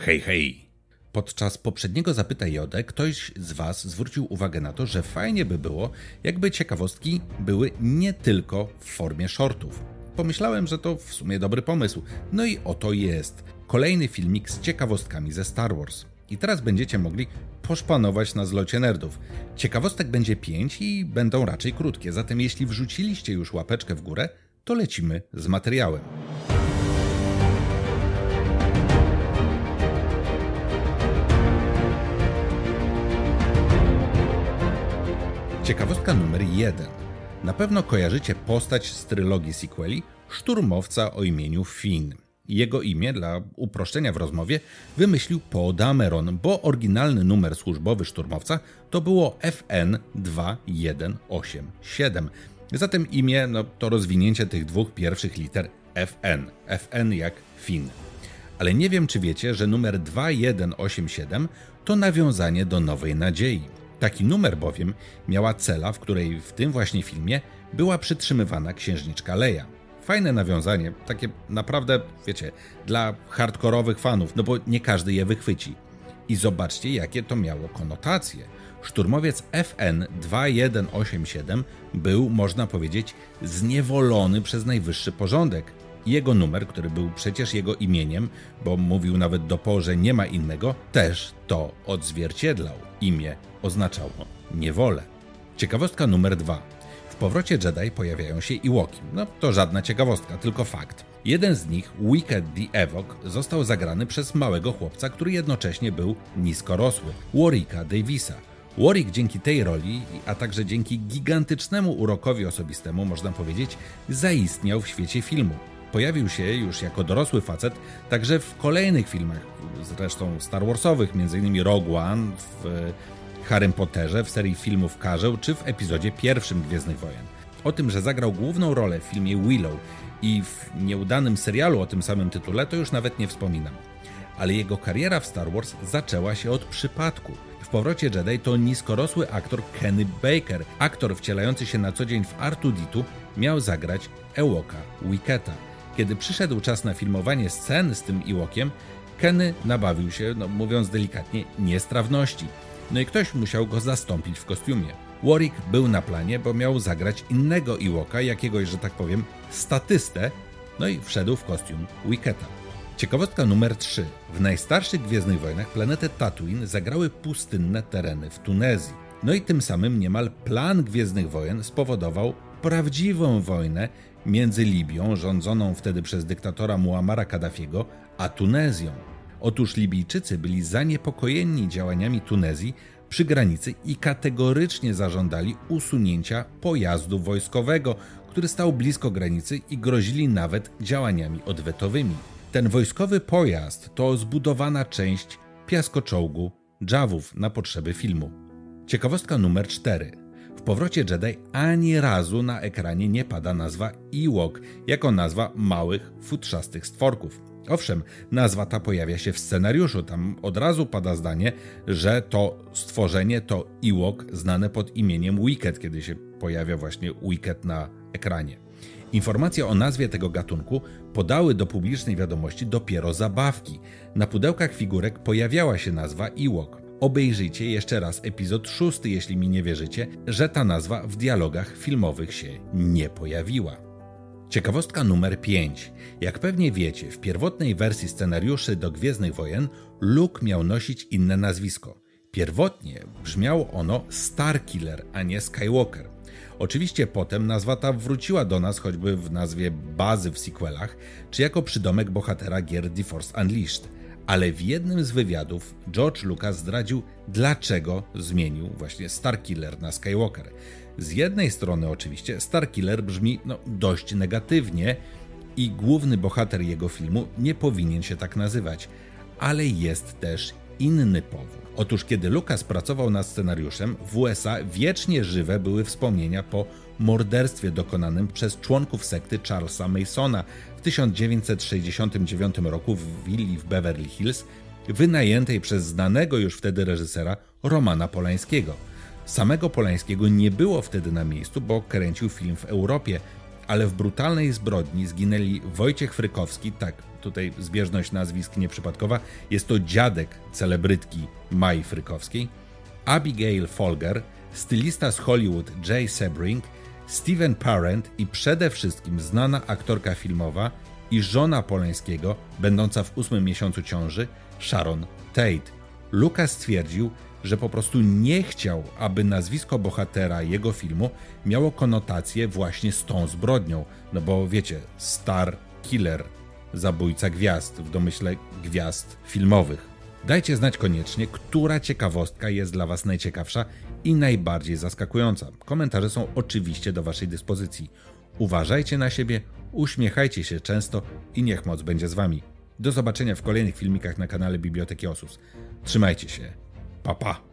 Hej, hej! Podczas poprzedniego Zapytaj Jodę ktoś z Was zwrócił uwagę na to, że fajnie by było, jakby ciekawostki były nie tylko w formie shortów. Pomyślałem, że to w sumie dobry pomysł. No i oto jest. Kolejny filmik z ciekawostkami ze Star Wars. I teraz będziecie mogli poszpanować na zlocie nerdów. Ciekawostek będzie 5 i będą raczej krótkie, zatem jeśli wrzuciliście już łapeczkę w górę, to lecimy z materiałem. Ciekawostka numer 1. Na pewno kojarzycie postać z trylogii sequeli szturmowca o imieniu Finn. Jego imię, dla uproszczenia w rozmowie, wymyślił Poe Dameron, bo oryginalny numer służbowy szturmowca to było FN 2187. Zatem imię no, to rozwinięcie tych dwóch pierwszych liter FN. FN jak Finn. Ale nie wiem, czy wiecie, że numer 2187 to nawiązanie do Nowej Nadziei. Taki numer bowiem miała cela, w której w tym właśnie filmie była przytrzymywana księżniczka Leia. Fajne nawiązanie, takie naprawdę, wiecie, dla hardkorowych fanów, no bo nie każdy je wychwyci. I zobaczcie, jakie to miało konotacje. Szturmowiec FN 2187 był, można powiedzieć, zniewolony przez najwyższy porządek. Jego numer, który był przecież jego imieniem, bo mówił nawet do Po, że nie ma innego, też to odzwierciedlał. Imię oznaczało niewolę. Ciekawostka numer dwa. W powrocie Jedi pojawiają się Iwoki. No to żadna ciekawostka, tylko fakt. Jeden z nich, Wicked the Ewok, został zagrany przez małego chłopca, który jednocześnie był niskorosły, Warwicka Davisa. Warwick dzięki tej roli, a także dzięki gigantycznemu urokowi osobistemu, można powiedzieć, zaistniał w świecie filmu. Pojawił się już jako dorosły facet także w kolejnych filmach, zresztą Star Warsowych, m.in. Rogue One, w Harrym Potterze, w serii filmów Karzeł czy w epizodzie pierwszym Gwiezdnych Wojen. O tym, że zagrał główną rolę w filmie Willow i w nieudanym serialu o tym samym tytule, to już nawet nie wspominam. Ale jego kariera w Star Wars zaczęła się od przypadku. W powrocie Jedi to niskorosły aktor Kenny Baker. Aktor wcielający się na co dzień w R2D2 miał zagrać Ewoka Wicketa. Kiedy przyszedł czas na filmowanie scen z tym Ewokiem, Kenny nabawił się, no mówiąc delikatnie, niestrawności. No i ktoś musiał go zastąpić w kostiumie. Warwick był na planie, bo miał zagrać innego Ewoka, jakiegoś, że tak powiem, statystę, no i wszedł w kostium Wicketa. Ciekawostka numer 3. W najstarszych Gwiezdnych Wojnach planetę Tatooine zagrały pustynne tereny w Tunezji. No i tym samym niemal plan Gwiezdnych Wojen spowodował prawdziwą wojnę między Libią, rządzoną wtedy przez dyktatora Muamara Kaddafiego, a Tunezją. Otóż Libijczycy byli zaniepokojeni działaniami Tunezji przy granicy i kategorycznie zażądali usunięcia pojazdu wojskowego, który stał blisko granicy i grozili nawet działaniami odwetowymi. Ten wojskowy pojazd to zbudowana część piaskoczołgu Dżawów na potrzeby filmu. Ciekawostka numer 4. W powrocie Jedi ani razu na ekranie nie pada nazwa Ewok jako nazwa małych, futrzastych stworków. Owszem, nazwa ta pojawia się w scenariuszu, tam od razu pada zdanie, że to stworzenie to Ewok znane pod imieniem Wicked, kiedy się pojawia właśnie Wicked na ekranie. Informacje o nazwie tego gatunku podały do publicznej wiadomości dopiero zabawki. Na pudełkach figurek pojawiała się nazwa Ewok. Obejrzyjcie jeszcze raz epizod szósty, jeśli mi nie wierzycie, że ta nazwa w dialogach filmowych się nie pojawiła. Ciekawostka numer 5. Jak pewnie wiecie, w pierwotnej wersji scenariuszy do Gwiezdnych Wojen Luke miał nosić inne nazwisko. Pierwotnie brzmiało ono Starkiller, a nie Skywalker. Oczywiście potem nazwa ta wróciła do nas choćby w nazwie bazy w sequelach, czy jako przydomek bohatera gier The Force Unleashed. Ale w jednym z wywiadów George Lucas zdradził, dlaczego zmienił właśnie Starkiller na Skywalker. Z jednej strony oczywiście Starkiller brzmi no, dość negatywnie i główny bohater jego filmu nie powinien się tak nazywać, ale jest też inny powód. Otóż kiedy Lucas pracował nad scenariuszem, w USA wiecznie żywe były wspomnienia po morderstwie dokonanym przez członków sekty Charlesa Masona w 1969 roku w willi w Beverly Hills, wynajętej przez znanego już wtedy reżysera Romana Polańskiego. Samego Polańskiego nie było wtedy na miejscu, bo kręcił film w Europie, ale w brutalnej zbrodni zginęli Wojciech Frykowski, tak, tutaj zbieżność nazwisk nieprzypadkowa, jest to dziadek celebrytki Mai Frykowskiej, Abigail Folger, stylista z Hollywood Jay Sebring, Steven Parent i przede wszystkim znana aktorka filmowa i żona Polańskiego, będąca w ósmym miesiącu ciąży, Sharon Tate. Lucas stwierdził, że po prostu nie chciał, aby nazwisko bohatera jego filmu miało konotację właśnie z tą zbrodnią. No bo wiecie, Star Killer, zabójca gwiazd, w domyśle gwiazd filmowych. Dajcie znać koniecznie, która ciekawostka jest dla Was najciekawsza i najbardziej zaskakująca. Komentarze są oczywiście do Waszej dyspozycji. Uważajcie na siebie, uśmiechajcie się często i niech moc będzie z Wami. Do zobaczenia w kolejnych filmikach na kanale Biblioteki Osus. Trzymajcie się. Pa pa.